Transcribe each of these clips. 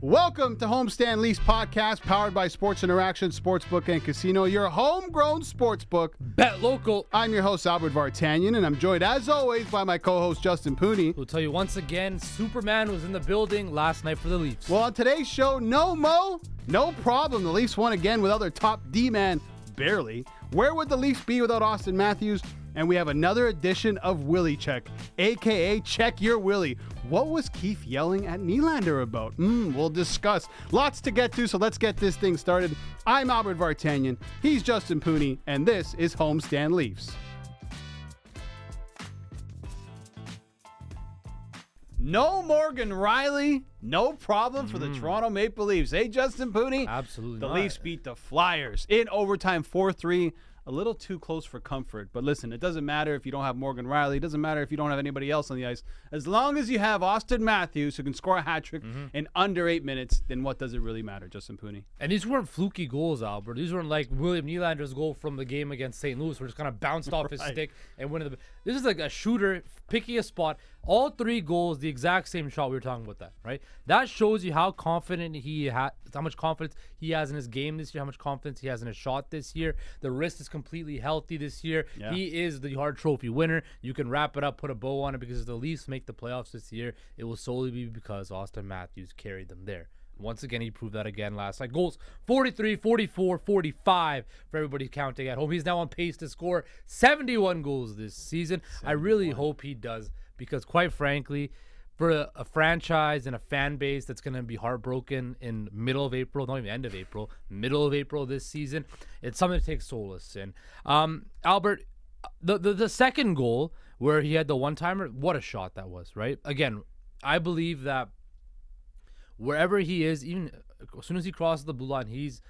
Welcome to Homestand Leafs podcast, powered by Sports Interaction Sportsbook and Casino, your homegrown sportsbook. Bet local. I'm your host Albert Vartanian, and I'm joined as always by my co-host Justin Pooni. We'll tell you once again, Superman was in the building last night for the Leafs. Well, on today's show, no Mo, no problem. The Leafs won again without their top D man, barely. Where would the Leafs be without Auston Matthews? And we have another edition of Willie Check, aka Check Your Willie. What was Keefe yelling at Nylander about? Mm, we'll discuss. Lots to get to, so let's get this thing started. I'm Albert Vartanian, he's Justin Pooni, and this is Homestand Leafs. No Morgan Rielly, no problem for the Toronto Maple Leafs. Hey, Justin Pooni. Absolutely The not. Leafs beat the Flyers in overtime 4 3. A little too close for comfort. But listen, it doesn't matter if you don't have Morgan Rielly. It doesn't matter if you don't have anybody else on the ice. As long as you have Auston Matthews, who can score a hat trick Mm-hmm. in under eight minutes, then what does it really matter, Justin Pooni? And these weren't fluky goals, Albert. These weren't like William Nylander's goal from the game against St. Louis, where just kind of bounced off his stick and went in the. This is like a shooter picking a spot. All three goals, the exact same shot. We were talking about that, right? That shows you how confident he had, how much confidence he has in his game this year, how much confidence he has in his shot this year. The wrist is completely healthy this year. Yeah. He is the Hart trophy winner. You can wrap it up, put a bow on it because if the Leafs make the playoffs this year, it will solely be because Auston Matthews carried them there. Once again, he proved that again last night. Goals 43, 44, 45 for everybody counting at home. He's now on pace to score 71 goals this season. I really hope he does because, quite frankly, for a, franchise and a fan base that's going to be heartbroken in middle of April, not even end of April, middle of April this season, it's something to take solace in. Um, Albert, the, the the second goal where he had the one timer, what a shot that was, right? Again, I believe that wherever he is, even as soon as he crosses the blue line, he's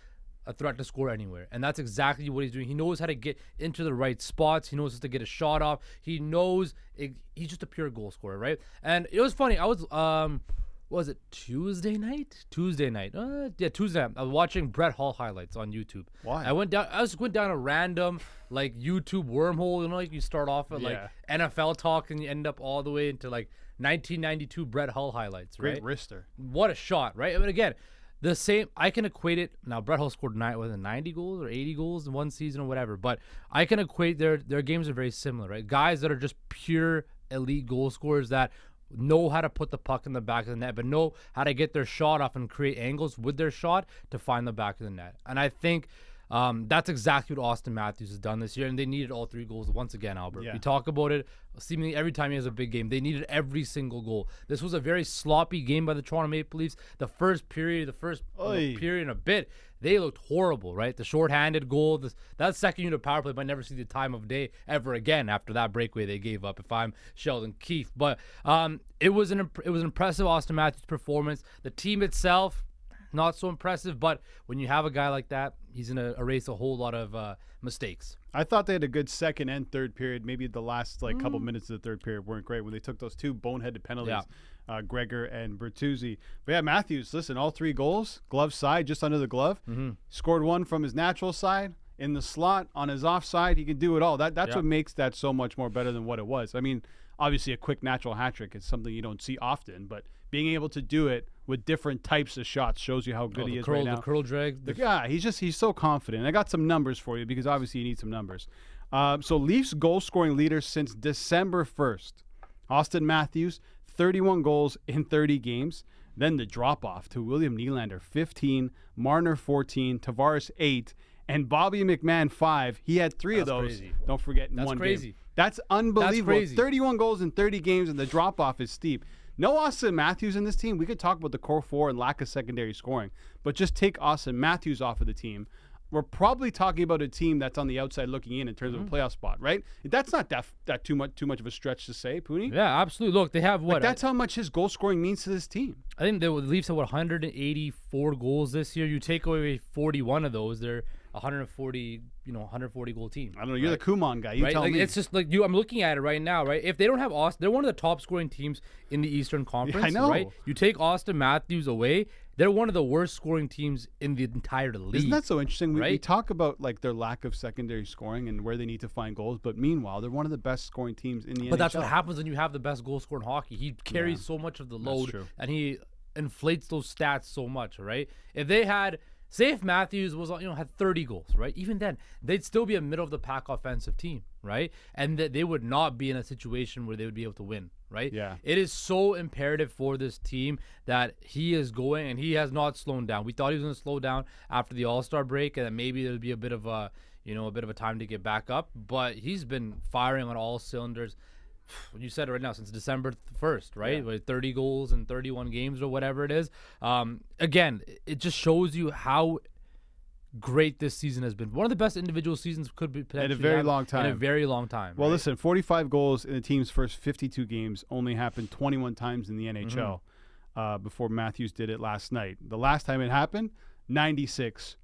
a threat to score anywhere. And that's exactly what he's doing. He knows how to get into the right spots. He knows how to get a shot off. He knows it, he's just a pure goal scorer, right? And it was funny. I was um was it Tuesday night? Tuesday night. Uh, yeah, Tuesday. Night. I was watching Brett Hull highlights on YouTube. Why? I went down. I just went down a random like YouTube wormhole. You know, like you start off at Yeah. like NFL talk and you end up all the way into like 1992 Brett Hull highlights. Great right? wrister. what a shot, right? I mean, again, the same. I can equate it. Now, Brett Hull scored nine, was it 90 goals or 80 goals in one season or whatever. But I can equate their their games are very similar, right? Guys that are just pure elite goal scorers that know how to put the puck in the back of the net, but know how to get their shot off and create angles with their shot to find the back of the net. And I think. Um, that's exactly what Auston Matthews has done this year, and they needed all three goals once again. Albert, Yeah. we talk about it seemingly every time he has a big game. They needed every single goal. This was a very sloppy game by the Toronto Maple Leafs. The first period, the first Oy. period and a bit, they looked horrible. Right, the shorthanded goal, this, that second unit power play might never see the time of day ever again after that breakaway they gave up. If I'm Sheldon Keefe, but um, it was an it was an impressive Auston Matthews performance. The team itself not so impressive. But when you have a guy like that, he's gonna erase a whole lot of uh, mistakes. I thought they had a good second and third period. Maybe the last like Mm. couple minutes of the third period weren't great when they took those two boneheaded penalties, Yeah. uh, Gregor and Bertuzzi. But yeah, Matthews, listen, all three goals, glove side, just under the glove. Mm-hmm. Scored one from his natural side in the slot on his offside. He can do it all. That that's Yeah. what makes that so much more better than what it was. I mean, obviously a quick natural hat trick is something you don't see often, but being able to do it with different types of shots shows you how good Oh, he is curl, right now. the curl drag. The guy, he's just he's so confident. I got some numbers for you because obviously you need some numbers. Um, so Leafs goal scoring leader since December first, Auston Matthews, 31 goals in 30 games. Then the drop off to William Nylander, 15, Marner 14, Tavares 8, and Bobby McMann 5. He had three of those. crazy. Don't forget in That's one crazy. game. That's unbelievable. crazy. 31 goals in 30 games, and the drop off is steep. No Auston Matthews in this team. We could talk about the core four and lack of secondary scoring, but just take Auston Matthews off of the team. we're probably talking about a team that's on the outside looking in in terms Mm-hmm. of a playoff spot, right? That's not that that too much too much of a stretch to say, Pooni. Yeah, absolutely. Look, they have what? Like that's how much his goal scoring means to this team. I think the Leafs have what 184 goals this year. You take away 41 of those, they're 140, you know, 140 goal team. I don't know. You're the Kuman guy. You right? tell like, me. It's just like you. I'm looking at it right now, right? If they don't have Auston, they're one of the top scoring teams in the Eastern Conference. I know. Right? You take Auston Matthews away, they're one of the worst scoring teams in the entire league. Isn't that so interesting? We, we talk about like their lack of secondary scoring and where they need to find goals, but meanwhile, they're one of the best scoring teams in the But NHL. that's what happens when you have the best goal scorer in hockey. He carries so much of the load and he inflates those stats so much, right? If they had say if Matthews was you know had 30 goals, right? Even then, they'd still be a middle of the pack offensive team, right? And that they would not be in a situation where they would be able to win, right? Yeah. It is so imperative for this team that he is going and he has not slowed down. We thought he was going to slow down after the All-Star break and that maybe there'd be a bit of a you know, a bit of a time to get back up, but he's been firing on all cylinders you said it right now since December first, right? With 30 goals in 31 games or whatever it is. Um, again, it just shows you how great this season has been. One of the best individual seasons could be potentially in a very long time. In a very long time. Well, right? listen, 45 goals in the team's first 52 games only happened 21 times in the NHL Mm-hmm. uh, before Matthews did it last night. The last time it happened, 96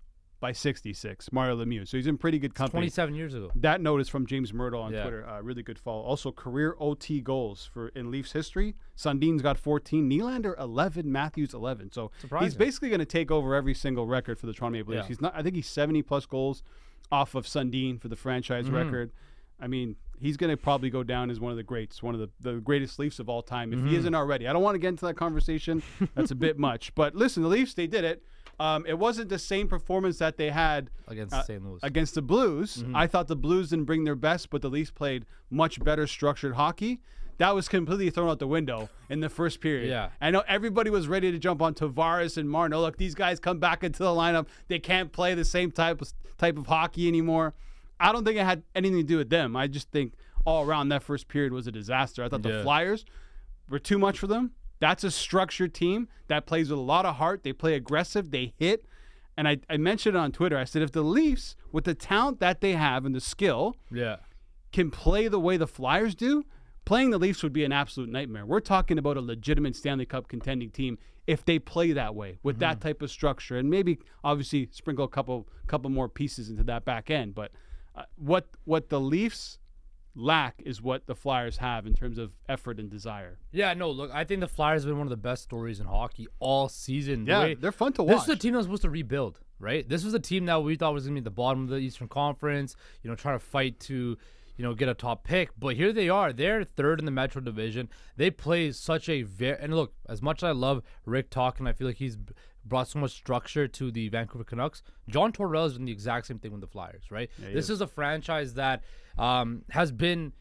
by 66, Mario Lemieux. So he's in pretty good company. 27 years ago. That note is from James Mirtle on Yeah. Twitter. Uh, really good follow. Also, career OT goals for in Leafs history. Sundin's got 14, Nylander 11, Matthews 11. So he's basically going to take over every single record for the Toronto Maple Leafs. Yeah. He's not. I think he's 70 plus goals off of Sundin for the franchise Mm-hmm. record. I mean, he's going to probably go down as one of the greats, one of the, the greatest Leafs of all time, if Mm-hmm. he isn't already. I don't want to get into that conversation. That's a bit much. But listen, the Leafs, they did it. Um, it wasn't the same performance that they had Against uh, St. Louis. against the Blues. Mm-hmm. I thought the Blues didn't bring their best, but the Leafs played much better structured hockey. That was completely thrown out the window in the first period. Yeah. I know everybody was ready to jump on Tavares and Marner. Oh, look, these guys come back into the lineup. They can't play the same type of type of hockey anymore. I don't think it had anything to do with them. I just think all around that first period was a disaster. I thought the Flyers were too much for them. That's a structured team that plays with a lot of heart. They play aggressive. They hit. And I, I mentioned it on Twitter. I said, if the Leafs, with the talent that they have and the skill, yeah. can play the way the Flyers do, playing the Leafs would be an absolute nightmare. We're talking about a legitimate Stanley Cup contending team if they play that way with that type of structure, and maybe obviously sprinkle a couple couple more pieces into that back end. But uh, what what the Leafs lack is what the Flyers have in terms of effort and desire. Yeah, no, look, I think the Flyers have been one of the best stories in hockey all season. The Yeah, way- they're fun to watch. This is a team that was supposed to rebuild, right? This was a team that we thought was going to be at the bottom of the Eastern Conference, you know, trying to fight to, you know, get a top pick. But here they are. They're third in the Metro Division. They play such a very, and look, as much as I love Rick Tocchet, I feel like he's brought so much structure to the Vancouver Canucks. John Tortorella is doing the exact same thing with the Flyers, right? this is. a franchise that um, has been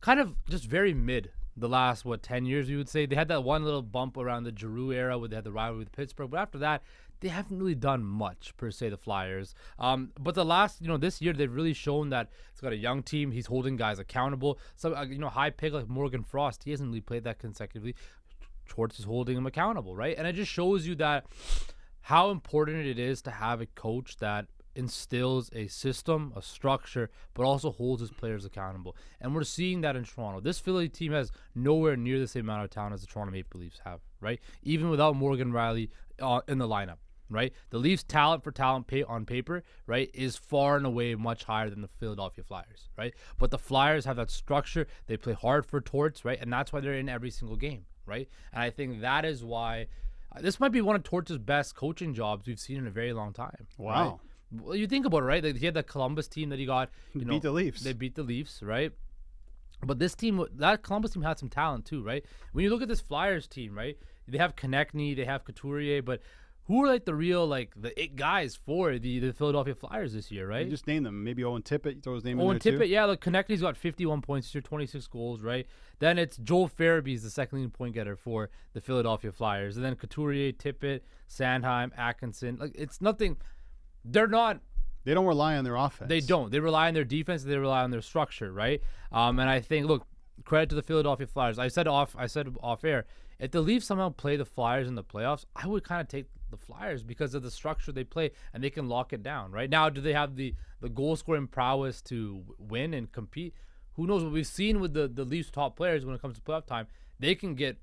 kind of just very mid the last what 10 years you would say they had that one little bump around the Giroux era where they had the rivalry with Pittsburgh but after that they haven't really done much per se the Flyers um, but the last you know this year they've really shown that it's got a young team he's holding guys accountable so uh, you know high pick like Morgan Frost he hasn't really played that consecutively Schwartz is holding him accountable right and it just shows you that how important it is to have a coach that instills a system, a structure, but also holds his players accountable. And we're seeing that in Toronto. This Philly team has nowhere near the same amount of talent as the Toronto Maple Leafs have, right? Even without Morgan Rielly uh, in the lineup. Right, the Leafs' talent for talent pay on paper, right, is far and away much higher than the Philadelphia Flyers, right. But the Flyers have that structure; they play hard for torts, right, and that's why they're in every single game, right. And I think that is why uh, this might be one of Torts' best coaching jobs we've seen in a very long time. right? Wow. Well, you think about it, right? Like, he had the Columbus team that he got. You know, Beat the Leafs. They beat the Leafs, right? But this team, that Columbus team had some talent too, right? When you look at this Flyers team, right? They have Konecny, they have Couturier, but who are like the real like the it guys for the, the Philadelphia Flyers this year, right? You just name them. Maybe Owen Tippett. Throw his name Owen in there Tippett, too. yeah, look, Konecny's got 51 points this year, 26 goals, right? Then it's Joel Farabee is the second leading point getter for the Philadelphia Flyers, and then Couturier, Tippett, Sanheim, Atkinson. Like it's nothing. They're not They don't rely on their offense. they don't. They rely on their defense. They rely on their structure, right? Um, and I think, look, credit to the Philadelphia Flyers. I said off. I said off air. If the Leafs somehow play the Flyers in the playoffs, I would kind of take the Flyers because of the structure they play and they can lock it down. Right now, do they have the the goal scoring prowess to win and compete? Who knows? What we've seen with the the Leafs top players when it comes to playoff time, they can get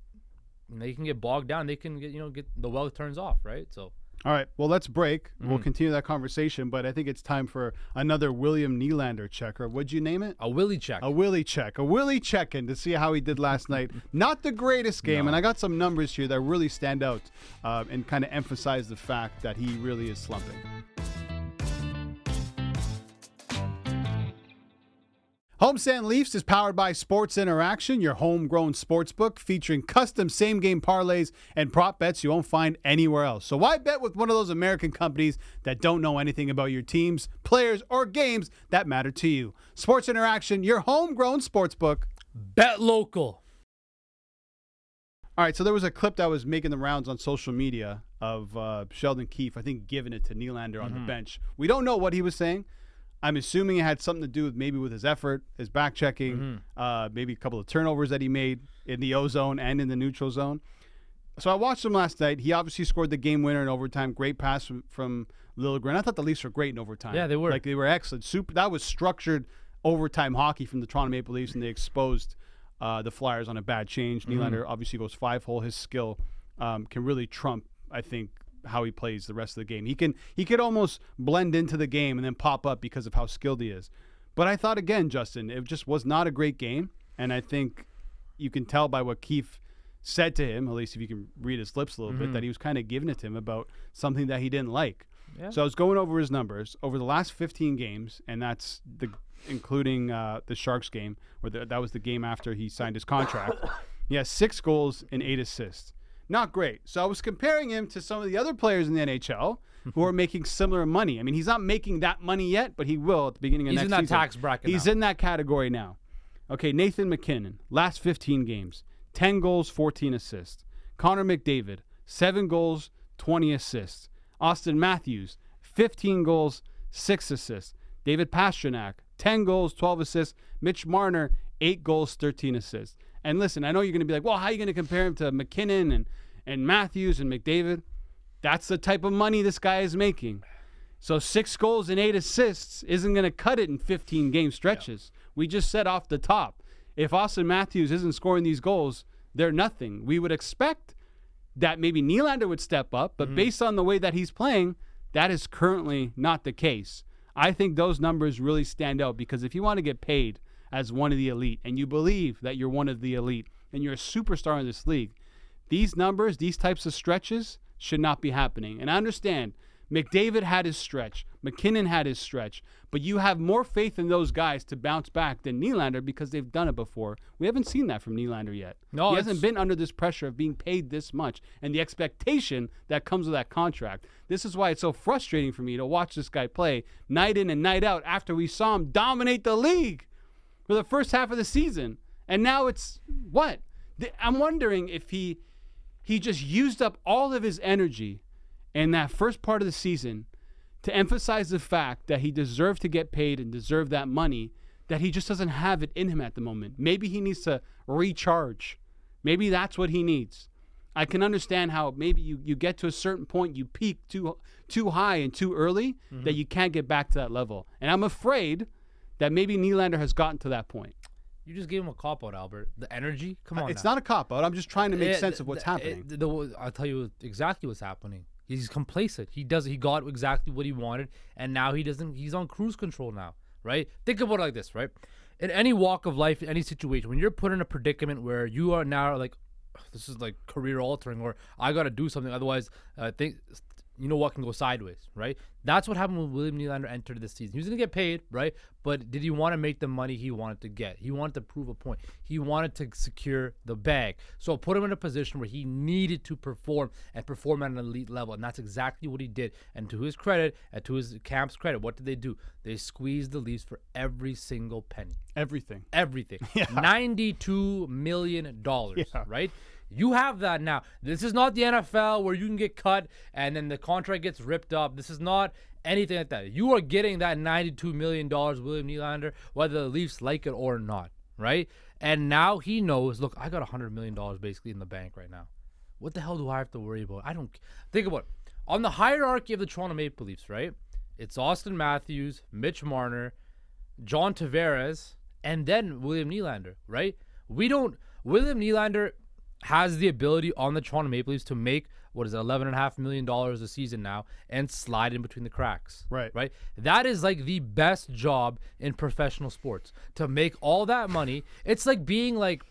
they can get bogged down. They can get you know get the well turns off. Right, so. All right. Well, let's break. We'll continue that conversation, but I think it's time for another William Nylander checker. What'd you name it? A Willie check. A Willie check. A Willie check in to see how he did last night. Not the greatest game, and I got some numbers here that really stand out uh, and kind of emphasize the fact that he really is slumping. Homestand Leafs is powered by Sports Interaction, your homegrown sportsbook featuring custom same game parlays and prop bets you won't find anywhere else. So why bet with one of those American companies that don't know anything about your teams, players, or games that matter to you? Sports Interaction, your homegrown sportsbook. Bet local. All right, so there was a clip that was making the rounds on social media of uh, Sheldon Keefe, I think, giving it to Nylander on the bench. We don't know what he was saying. I'm assuming it had something to do with maybe with his effort, his back checking, uh, maybe a couple of turnovers that he made in the O zone and in the neutral zone. So I watched him last night. He obviously scored the game winner in overtime. Great pass from, from Liljegren. I thought the Leafs were great in overtime. Yeah, they were. Like they were excellent. Super. That was structured overtime hockey from the Toronto Maple Leafs, and they exposed uh, the Flyers on a bad change. Mm-hmm. Nylander obviously goes five hole. His skill um, can really trump, I think, how he plays the rest of the game. He can he could almost blend into the game and then pop up because of how skilled he is. But I thought again, Justin, it just was not a great game, and I think you can tell by what Keefe said to him, at least if you can read his lips a little bit, that he was kind of giving it to him about something that he didn't like. Yeah. So I was going over his numbers over the last 15 games, and that's the including uh, the Sharks game, where the, that was the game after he signed his contract. he has six goals and eight assists. Not great. So I was comparing him to some of the other players in the NHL who are making similar money. I mean, he's not making that money yet, but he will at the beginning of He's next season. He's in that season. tax bracket He's now. in that category now. Okay, Nathan MacKinnon, last 15 games, 10 goals, 14 assists. Connor McDavid, 7 goals, 20 assists. Auston Matthews, 15 goals, 6 assists. David Pastrnak, 10 goals, 12 assists. Mitch Marner, 8 goals, 13 assists. And listen, I know you're going to be like, well, how are you going to compare him to MacKinnon and, and Matthews and McDavid? That's the type of money this guy is making. So six goals and eight assists isn't going to cut it in 15 game stretches. We just said off the top, if Auston Matthews isn't scoring these goals, they're nothing. We would expect that maybe Nylander would step up, but mm-hmm. based on the way that he's playing, that is currently not the case. I think those numbers really stand out because if you want to get paid as one of the elite and you believe that you're one of the elite and you're a superstar in this league, these numbers, these types of stretches should not be happening. And I understand McDavid had his stretch, MacKinnon had his stretch, but you have more faith in those guys to bounce back than Nylander because they've done it before. We haven't seen that from Nylander yet. No, he hasn't been under this pressure of being paid this much and the expectation that comes with that contract. This is why it's so frustrating for me to watch this guy play night in and night out after we saw him dominate the league for the first half of the season. And now it's what? I'm wondering if he he just used up all of his energy in that first part of the season to emphasize the fact that he deserved to get paid and deserved that money that he just doesn't have it in him at the moment. Maybe he needs to recharge. Maybe that's what he needs. I can understand how maybe you, you get to a certain point, you peak too too high and too early that mm-hmm. you can't get back to that level. And I'm afraid that maybe Nylander has gotten to that point. You just gave him a cop out, Albert. The energy. Come on. It's now. not a cop out. I'm just trying to make Yeah, sense of what's happening. it- the- I'll tell you exactly what's happening. He's complacent. He does. He got exactly what he wanted, and now he doesn't. He's on cruise control now, right? Think about it like this, right? In any walk of life, in any situation, when you're put in a predicament where you are now like, this is like career altering, or I got to do something, otherwise, uh, I think you know what can go sideways, right? That's what happened when William Nylander entered this season. He was gonna get paid, right? But did he want to make the money he wanted to get? He wanted to prove a point. He wanted to secure the bag. So put him in a position where he needed to perform and perform at an elite level, and that's exactly what he did. And to his credit, and to his camp's credit, what did they do? They squeezed the Leafs for every single penny Everything. everything. Yeah. Ninety-two million dollars, Yeah. right? You have that now. This is not the NFL where you can get cut and then the contract gets ripped up. This is not anything like that. You are getting that ninety-two million dollars, William Nylander, whether the Leafs like it or not, right? And now he knows. Look, I got hundred million dollars basically in the bank right now. What the hell do I have to worry about? I don't think about. It. on the hierarchy of the Toronto Maple Leafs, right? It's Auston Matthews, Mitch Marner, John Tavares, and then William Nylander, right? We don't. William Nylander has the ability on the Toronto Maple Leafs to make what is it, eleven and a half million dollars a season now, and slide in between the cracks. Right. Right. That is like the best job in professional sports to make all that money. It's like being like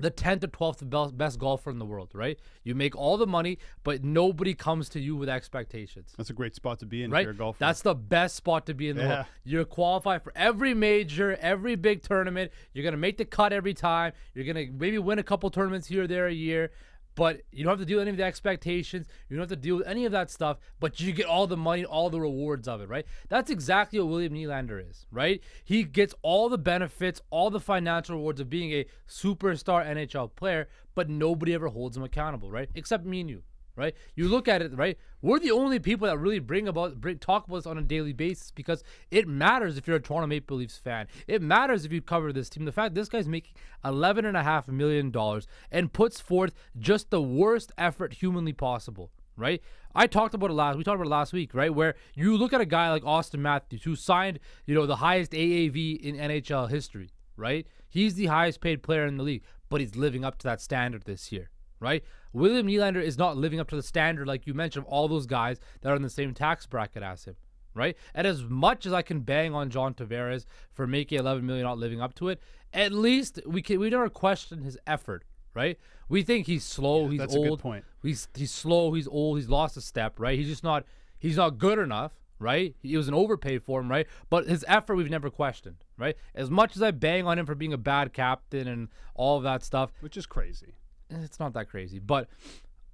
the 10th or 12th best, golfer in the world, right? You make all the money, but nobody comes to you with expectations. That's a great spot to be in if Right? you're a golfer. That's the best spot to be in the Yeah. world. You're qualified for every major, every big tournament. You're going to make the cut every time. You're going to maybe win a couple tournaments here or there a year, but you don't have to deal with any of the expectations. You don't have to deal with any of that stuff, but you get all the money, all the rewards of it, right? That's exactly what William Nylander is, right? He gets all the benefits, all the financial rewards of being a superstar NHL player, but nobody ever holds him accountable, right? Except me and you right? You look at it, right? We're the only people that really bring about, bring, talk about this on a daily basis because it matters if you're a Toronto Maple Leafs fan. It matters if you cover this team. The fact this guy's making eleven and a half million dollars and puts forth just the worst effort humanly possible. Right, I talked about it last. We talked about it last week, right? Where you look at a guy like Auston Matthews, who signed, you know, the highest AAV in NHL history. Right, he's the highest paid player in the league, but he's living up to that standard this year right? William Nylander is not living up to the standard, like you mentioned, of all those guys that are in the same tax bracket as him, right? And as much as I can bang on John Tavares for making 11 million not living up to it, at least we can we never question his effort, right? We think he's slow, he's that's a old, good point. he's he's slow, he's old, he's lost a step, right? He's just not he's not good enough. Right, he was an overpay for him, right? But his effort we've never questioned, right? As much as I bang on him for being a bad captain and all of that stuff, which is crazy. It's not that crazy. But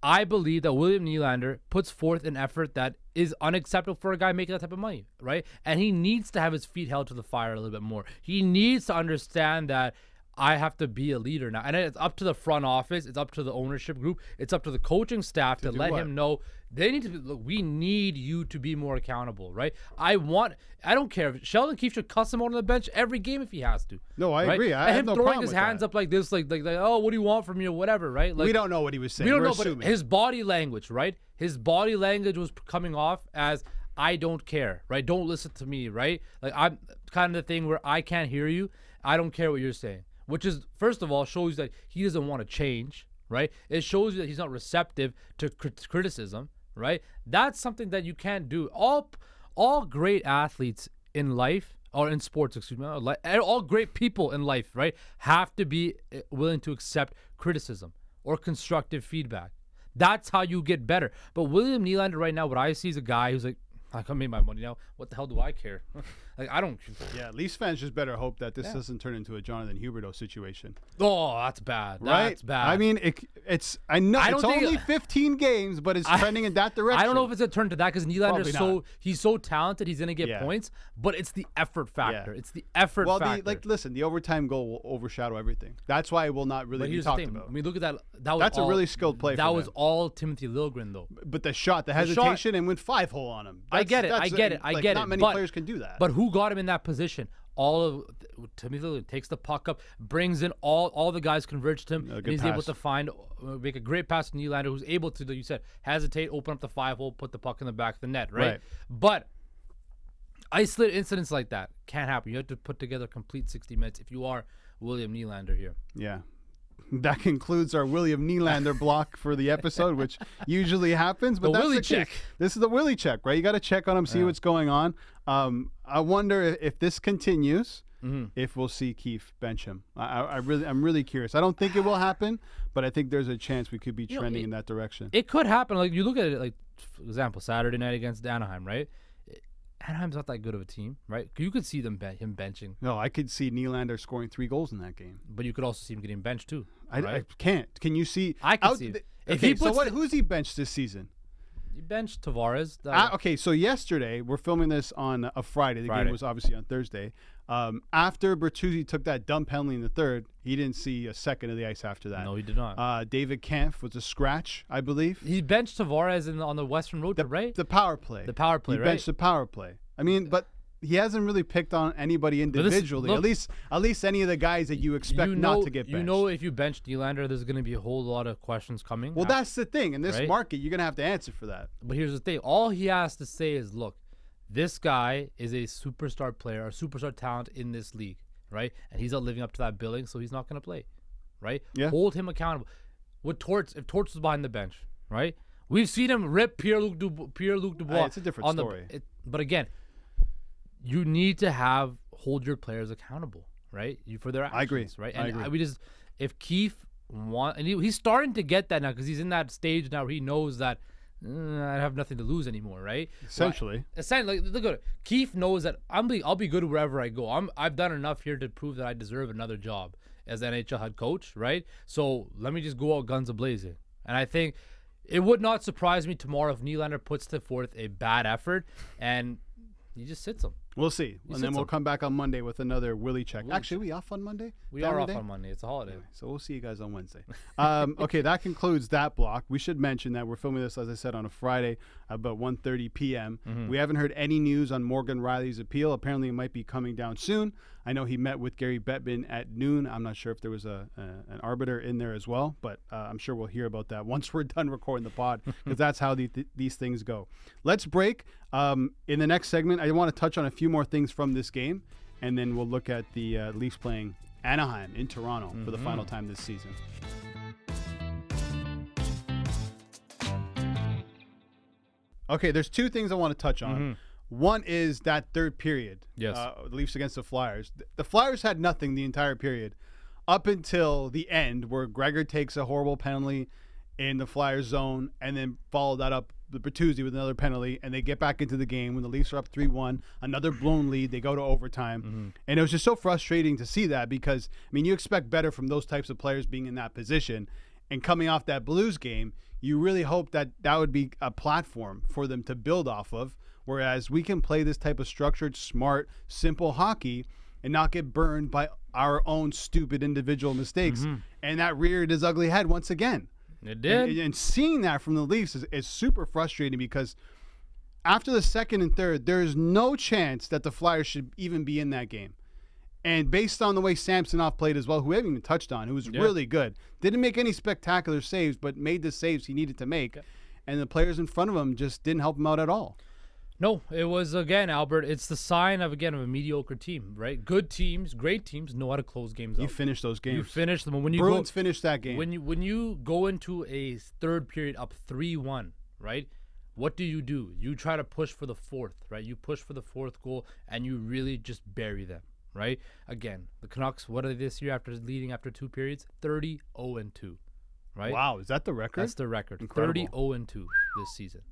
I believe that William Nylander puts forth an effort that is unacceptable for a guy making that type of money, right? And he needs to have his feet held to the fire a little bit more. He needs to understand that I have to be a leader now. And it's up to the front office, it's up to the ownership group, it's up to the coaching staff to, do let what? him know they need to be, look, we need you to be more accountable, right? I want I don't care if Sheldon Keefe should cuss him out on the bench every game if he has to. No, I right? agree. I and him no throwing his hands that. up like this, like, like like oh, what do you want from me or whatever, right? Like we don't know what he was saying. we don't We're know, assuming. but his body language, right? His body language was coming off as I don't care, right? Don't listen to me, right? Like I'm kind of the thing where I can't hear you. I don't care what you're saying, which is first of all shows that he doesn't want to change, right? It shows you that he's not receptive to crit- criticism, right? That's something that you can't do. All all great athletes in life or in sports, excuse me, all great people in life, right, have to be uh, willing to accept criticism or constructive feedback. That's how you get better. But William Nylander right now, what I see is a guy who's like, I can make my money now. What the hell do I care? like I don't. yeah, Leafs fans just better hope that this doesn't turn into a Jonathan Huberdeau situation, Oh, that's bad. right? That's bad. I mean, it, it's I know I it's only 15 games, but it's I- trending in that direction. I don't know if it's a turn to that because Nylander's so he's so talented. He's gonna get Yeah. points, but it's the effort factor. Yeah. It's the effort well, factor. the, like listen, the overtime goal will overshadow everything. That's why it will not really but be talked about. I mean, look at that. That was That's a really skilled play That was all Timothy Liljegren though. but the shot, the shot- hesitation, and went five hole on him. That's- get it. I get it. I like, get not it. Not many but, players can do that. But who got him in that position? All of Timothy takes the puck up, brings in all all the guys converge to him, and he's able to find uh, make a great pass to Nylander, who's able to, like you said, hesitate, open up the five hole, put the puck in the back of the net, right? Right. But isolated incidents like that can't happen. You have to put together complete 60 minutes if you are William Nylander here. Yeah. That concludes our William Nylander block for the episode, which usually happens. But The that's Willie the case. check. This is the Willie check, right? You got to check on him, see what's going on. Um, I wonder if, if this continues, Mm-hmm. if we'll see Keefe bench him. I, I, really, I'm really curious. I don't think it will happen, but I think there's a chance we could be know, trending it- in that direction. It could happen. Like you look at it, like for example, Saturday night against Anaheim, right? Anaheim's not that good of a team, right? You could see them ben- him benching, no, I could see Nylander scoring three goals in that game. but you could also see him getting benched too. I, right? I can't. Can you see? I can see it. If he so what, the- who's he benched this season? You benched Tavares. Ah, okay, so yesterday we're filming this on a Friday. The Friday. game was obviously on Thursday. Um, after Bertuzzi took that dumb penalty in the third, he didn't see a second of the ice after that. no, he did not. Uh, David Kampf was a scratch, I believe. he benched Tavares in the, on the Western Road, The, trip, right? the power play. The power play, He right? benched the power play. I mean, but he hasn't really picked on anybody this- individually. at least, at least any of the guys that you expect you know, not to get benched. You know, if you bench Nylander, there's going to be a whole lot of questions coming. well, af- that's the thing. In this Right? market, you're gonna have to answer for that. But here's the thing: all he has to say is, "Look, this guy is a superstar player, a superstar talent in this league, right? And he's not living up to that billing, so he's not going to play, right? Yeah. Hold him accountable. With Torts, if Torts was behind the bench, right? We've seen him rip Pierre Luc Dubois. Pierre Luc Dubois. it's a different on the- story. it- but again, you need to have hold your players accountable, right? You for their actions, I agree. right? I And agree. we just if Keefe want and he, he's starting to get that now because he's in that stage now where he knows that "Uh, I have nothing to lose anymore, right? Essentially. Essentially, like, look at it. Keefe knows that I'm be, I'll be good wherever I go. I'm I've done enough here to prove that I deserve another job as NHL head coach, right? So let me just go out guns a blazing. And I think it would not surprise me tomorrow if Nylander puts forth a bad effort and he just sits him. We'll see, and then we'll come back on Monday with another Willie check. Actually, we off on Monday. We Family are off Day? on Monday. It's a holiday. So we'll see you guys on Wednesday. Um, okay, that concludes that block. We should mention that we're filming this, as I said, on a Friday about 1.30 p.m. Mm-hmm. We haven't heard any news on Morgan Rielly's appeal. Apparently, it might be coming down soon. I know he met with Gary Bettman at noon. I'm not sure if there was a, a an arbiter in there as well, but uh, I'm sure we'll hear about that once we're done recording the pod because that's how the, th- these things go. Let's break. Um, in the next segment, I want to touch on a few more things from this game, and then we'll look at the uh, Leafs playing Anaheim in Toronto for the final time this season. Okay, there's two things I want to touch on. One is that third period. Yes. Uh, the Leafs against the Flyers. The Flyers had nothing the entire period up until the end where Gregor takes a horrible penalty in the Flyers zone and then followed that up the Bertuzzi with another penalty and they get back into the game when the Leafs are up 3-1, another blown lead, they go to overtime. Mm-hmm. And it was just so frustrating to see that because I mean you expect better from those types of players being in that position and coming off that Blues game, you really hope that that would be a platform for them to build off of whereas we can play this type of structured, smart, simple hockey and not get burned by our own stupid individual mistakes. Mm-hmm. And that reared his ugly head once again. It did. And, and seeing that from the Leafs is, is super frustrating because after the second and third, there is no chance that the Flyers should even be in that game. And based on the way Samsonov played as well, who we haven't even touched on, who was really good, didn't make any spectacular saves, but made the saves he needed to make. And the players in front of him just didn't help him out at all. No, it was again, Albert. It's the sign of again of a mediocre team, right? Good teams, great teams know how to close games You out. finished those games. You finish them when you Bruins go, finished that game. when you when you go into a third period up three one, right? What do you do? You try to push for the fourth, right? You push for the fourth goal and you really just bury them, right? Again, the Canucks. What are they this year after leading after two periods? 30 0 and two, right? wow, is that the record? That's the record. Incredible. 30 0 and 2 this season.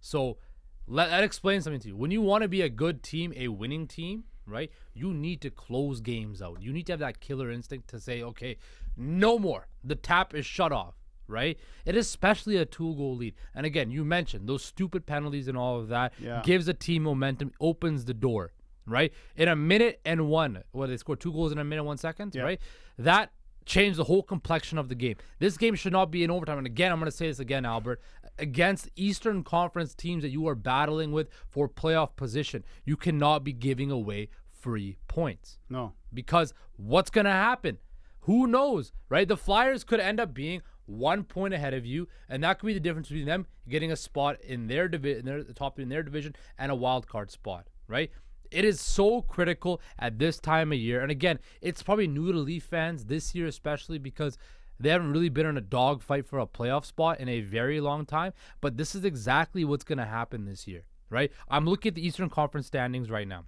So let, that explains something to you. When you want to be a good team, a winning team, right? You need to close games out. You need to have that killer instinct to say, okay, no more. The tap is shut off, right? It is especially a two goal lead. And again, you mentioned those stupid penalties and all of that Yeah. gives a team momentum, opens the door, right? In a minute and one, well, they scored two goals in a minute and one second, Yeah. right? That changed the whole complexion of the game. This game should not be in overtime. And again, I'm going to say this again, Albert, against Eastern Conference teams that you are battling with for playoff position, you cannot be giving away free points no. because what's going to happen? Who knows, right? The Flyers could end up being one point ahead of you, and that could be the difference between them getting a spot in their division, their the top in their division, and a wild card spot, right? It is so critical at this time of year, and again, it's probably new to Leaf fans this year, especially because they haven't really been in a dogfight for a playoff spot in a very long time. But this is exactly what's going to happen this year, right? I'm looking at the Eastern Conference standings right now.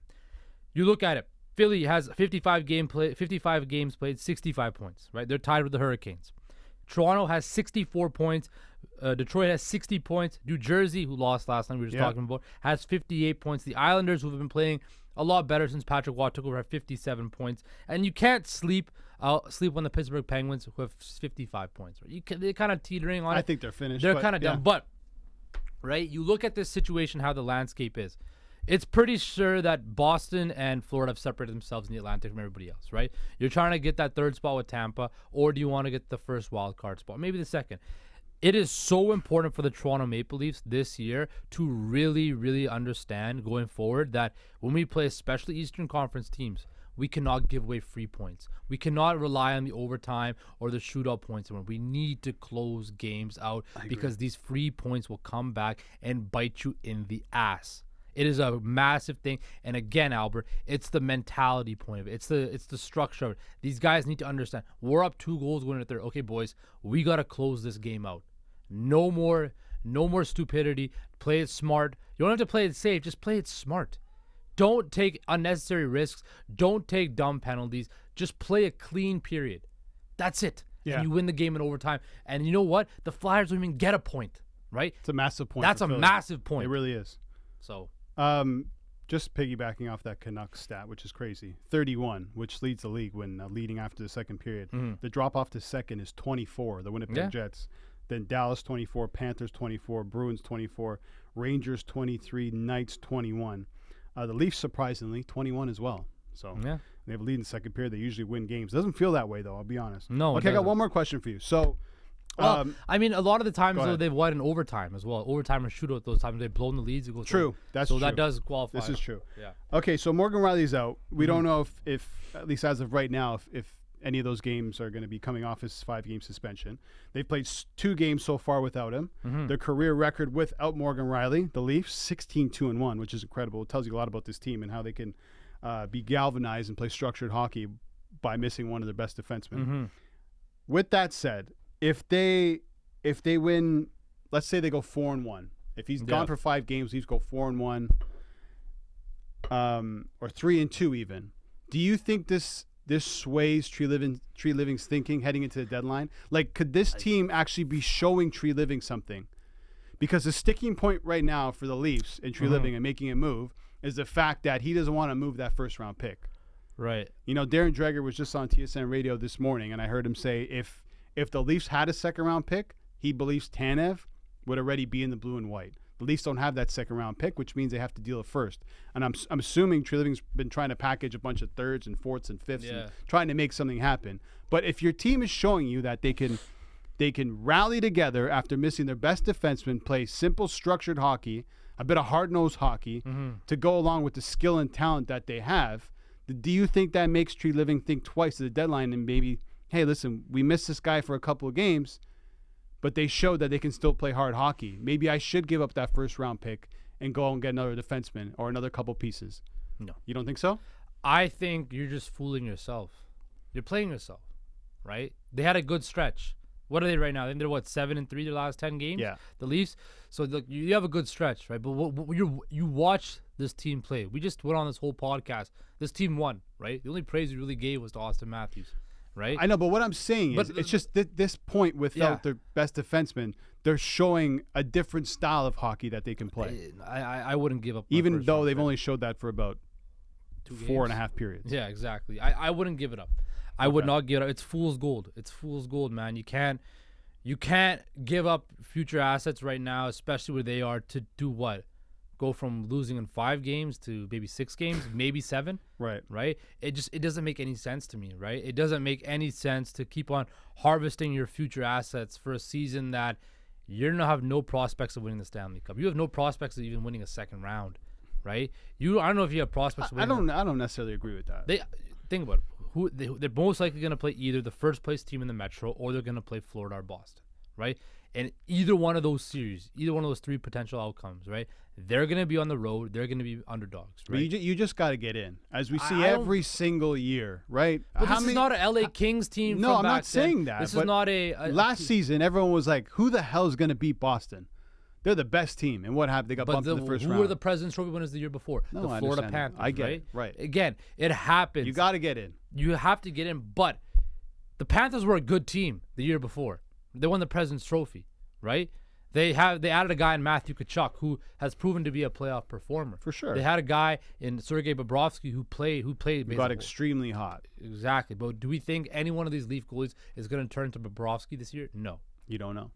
You look at it. Philly has 55 game play, 55 games played, 65 points. Right, they're tied with the Hurricanes. Toronto has 64 points. Uh, Detroit has 60 points. New Jersey, who lost last night, we were just Yeah. talking about, has 58 points. The Islanders, who have been playing a lot better since Patrick Roy took over, at 57 points. And you can't sleep uh, sleep on the Pittsburgh Penguins, who have 55 points. Right? You can, they're kind of teetering on I it. think they're finished. They're kind of yeah. done. But right, you look at this situation, how the landscape is. It's pretty sure that Boston and Florida have separated themselves in the Atlantic from everybody else, right? You're trying to get that third spot with Tampa, or do you want to get the first wild card spot? Maybe the second. It is so important for the Toronto Maple Leafs this year to really, really understand going forward that when we play, especially Eastern Conference teams, we cannot give away free points. We cannot rely on the overtime or the shootout points. We need to close games out because these free points will come back and bite you in the ass. It is a massive thing. And again, Albert, it's the mentality point of it. It's the it's the structure of it. These guys need to understand. We're up two goals going to third. Okay, boys, we gotta close this game out. No more no more stupidity. Play it smart. You don't have to play it safe, just play it smart. Don't take unnecessary risks. Don't take dumb penalties. Just play a clean period. That's it. Yeah. And you win the game in overtime. And you know what? The Flyers don't even get a point, right? It's a massive point. That's a Philly. massive point. It really is. so Um, just piggybacking off that Canucks stat, which is crazy. 31, which leads the league when uh, leading after the second period. The drop off to second is 24, the Winnipeg Yeah. Jets. Then Dallas 24, Panthers 24, Bruins 24, Rangers 23, Knights 21. Uh, the Leafs, surprisingly, 21 as well. So Yeah. they have a lead in the second period. They usually win games. Doesn't feel that way, though, I'll be honest. No, Okay, I got one more question for you. So, Well, um, I mean, a lot of the times though they've won in overtime as well. Overtime or shootout. Those times they've blown the leads. It goes True. That's so true. that does qualify. This is true. Yeah. Okay, so Morgan Rielly's out. We don't Mm-hmm. know if, if at least as of right now, if, if any of those games are going to be coming off his five game suspension. They've played two games so far without him. Mm-hmm. Their career record without Morgan Rielly, the Leafs, 16 2 and 1, which is incredible. It tells you a lot about this team and how they can uh, be galvanized and play structured hockey by missing one of their best defensemen. Mm-hmm. With that said, if they if they win, let's say they go four and one. If he's Yeah. gone for five games, he's go four and one, um, or three and two even. Do you think this this sways Treliving Tree Living's thinking heading into the deadline? Like, could this team actually be showing Treliving something? Because the sticking point right now for the Leafs and Tree Mm-hmm. Living and making a move is the fact that he doesn't want to move that first round pick. Right. You know, Darren Dreger was just on TSN radio this morning, and I heard him say if if the Leafs had a second round pick, he believes Tanev would already be in the blue and white. The Leafs don't have that second round pick, which means they have to deal it first. And I'm, I'm assuming Treliving's been trying to package a bunch of thirds and fourths and fifths Yeah. and trying to make something happen. But if your team is showing you that they can they can rally together after missing their best defenseman, play simple, structured hockey, a bit of hard nosed hockey mm-hmm. to go along with the skill and talent that they have. Do you think that makes Treliving think twice at the deadline and maybe, hey, listen, we missed this guy for a couple of games, but they showed that they can still play hard hockey. Maybe I should give up that first round pick and go out and get another defenseman or another couple pieces. No. You don't think so? I think you're just fooling yourself. You're playing yourself, right? They had a good stretch. What are they right now? I think they're what seven and three their last ten games. Yeah. the Leafs. So look, you you have a good stretch, right? But what, what you you watch this team play. We just went on this whole podcast. This team won, right? The only praise we really gave was to Austin Matthews, right? I know, but what I'm saying is, But- it's just th- this point without Yeah. their best defenseman, they're showing a different style of hockey that they can play. Uh, I, I, I wouldn't give up. Even though they've only showed that for about Two four and a half periods. Yeah, exactly. I, I wouldn't give it up. I would not give it up. It's fool's gold. It's fool's gold, man. You can't you can't give up future assets right now, especially where they are to do what? Go from losing in five games to maybe six games, maybe seven, Right. right? It just it doesn't make any sense to me, right? It doesn't make any sense to keep on harvesting your future assets for a season that you're gonna have no prospects of winning the Stanley Cup. You have no prospects of even winning a second round, right? You I don't know if you have prospects. of I don't. I don't necessarily agree with that. they think about it. Who they, they're most likely going to play either the first place team in the Metro or they're going to play Florida or Boston, right? And either one of those series, either one of those three potential outcomes, right? They're going to be on the road. They're going to be underdogs, But you, right? ju- you just got to get in, as we see I every single year, right? But How this many- is not a LA Kings team. No, from I'm back not then. saying that. This is but not a, a- last season, everyone was like, "Who the hell is going to beat Boston? They're the best team." And what happened? They got But bumped in the first who round. were the President's Trophy winners the year before? No, the I Florida understand that. Panthers. I get right? it, right. Again, it happens. you got to get in. you have to get in. But the Panthers were a good team the year before. They won the President's Trophy, right? They have they added a guy in Matthew Tkachuk who has proven to be a playoff performer. For sure. They had a guy in Sergei Bobrovsky who played who played Who got extremely hot. exactly. But do we think any one of these Leaf goalies is going to turn to Bobrovsky this year? No. You don't know.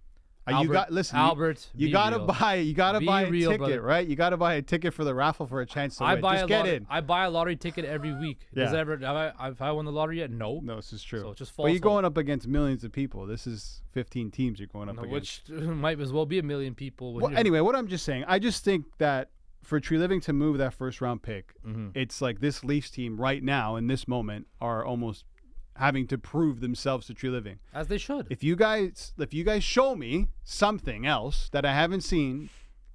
Uh, you Albert- got listen. Albert, you, be gotta real. buy. You gotta Be buy a real, ticket, brother. right? You gotta buy a ticket for the raffle for a chance to I win. buy Just a get lottery, in. I buy a lottery ticket every week. Does Yeah. it ever have I, have I won the lottery yet? No. No, this is true. So just but you're going up against millions of people. This is 15 teams you're going up No, against. which might as well be a million people. Well, anyway, what I'm just saying, I just think that for Treliving to move that first round pick, Mm-hmm. it's like this Leafs team right now in this moment are almost having to prove themselves to Treliving. as they should. If you guys, if you guys show me something else that I haven't seen,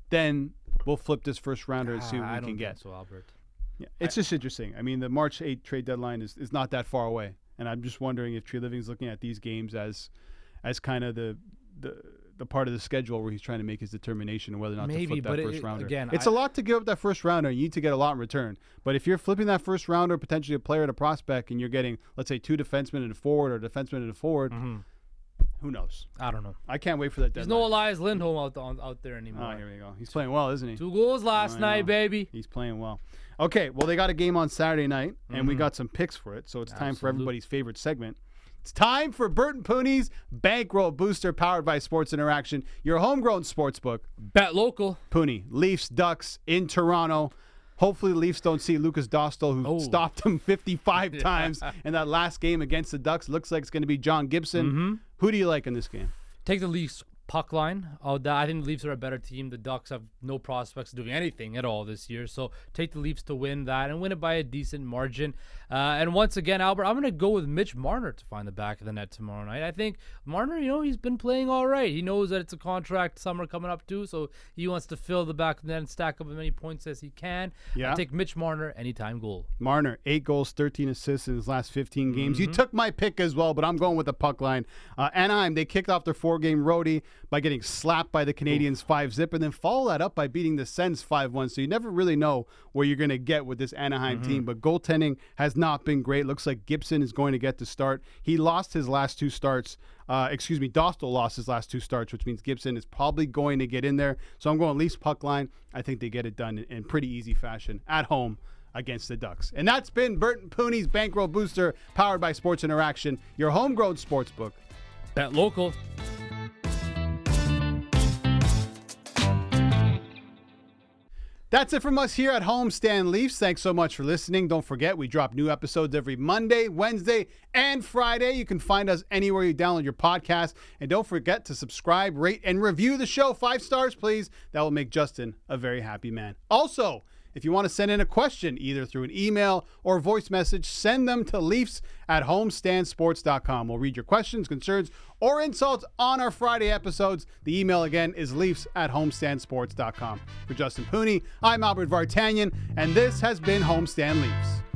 then we'll flip this first rounder and see what Ah, we can get. so, Albert. Yeah, it's just interesting. I mean, the March 8 trade deadline is, is not that far away, and I'm just wondering if Treliving is looking at these games as as kind of the the the part of the schedule where he's trying to make his determination on whether or not to Maybe, flip that but it- first rounder. again, it's I- a lot to give up that first rounder. You need to get a lot in return. But if you're flipping that first rounder, potentially a player and a prospect, and you're getting, let's say, two defensemen and a forward, or a defenseman and a forward, mm-hmm. who knows? I don't know. I can't wait for that There's deadline. no Elias Lindholm out on, out there oh, anymore. Ah, here we go. He's playing well, isn't he? Two goals last night, baby. He's playing well. Okay, well, they got a game on Saturday night, and we mm-hmm. got some picks for it. So it's time for everybody's favorite segment. It's time for Burton Pooni's Bankroll Booster, powered by Sports Interaction, your homegrown sports book. Bet local. Pooney, Leafs, Ducks in Toronto. Hopefully, the Leafs don't see Lukas Dostal, who Oh. stopped them 55 times in that last game against the Ducks. Looks like it's going to be John Gibson. Mm-hmm. Who do you like in this game? Take the Leafs puck line. Oh, that, I think the Leafs are a better team. The Ducks have no prospects doing anything at all this year. So take the Leafs to win that and win it by a decent margin. Uh, and once again, Albert, I'm going to go with Mitch Marner to find the back of the net tomorrow night. I think Marner, you know, he's been playing all right. He knows that it's a contract summer coming up too, so he wants to fill the back of the net and stack up as many points as he can. Yeah. I take Mitch Marner anytime goal. Marner, eight goals, 13 assists in his last 15 games. Mm-hmm. You took my pick as well, but I'm going with the puck line. Uh, Anaheim, they kicked off their four game roadie by getting slapped by the Canadiens 5 zip and then follow that up by beating the Sens 5 1. So you never really know where you're going to get with this Anaheim Mm-hmm. team. But goaltending has not been great. Looks like Gibson is going to get the start. He lost his last two starts. Uh, excuse me, Dostal lost his last two starts, which means Gibson is probably going to get in there. So I'm going Leafs puck line. I think they get it done in, in pretty easy fashion at home against the Ducks. And that's been Burton Pooni's Bankroll Booster, powered by Sports Interaction, your homegrown sports book. Bet local. That's it from us here at Homestand Leafs. Thanks so much for listening. Don't forget, we drop new episodes every Monday, Wednesday, and Friday. You can find us anywhere you download your podcast. And don't forget to subscribe, rate, and review the show. Five stars, please. That will make Justin a very happy man. Also, if you want to send in a question, either through an email or voice message, send them to Leafs at homestandsports.com. We'll read your questions, concerns, or insults on our Friday episodes. The email again is Leafs at homestandsports.com. For Justin Pooni, I'm Albert Vartanian, and this has been Homestand Leafs.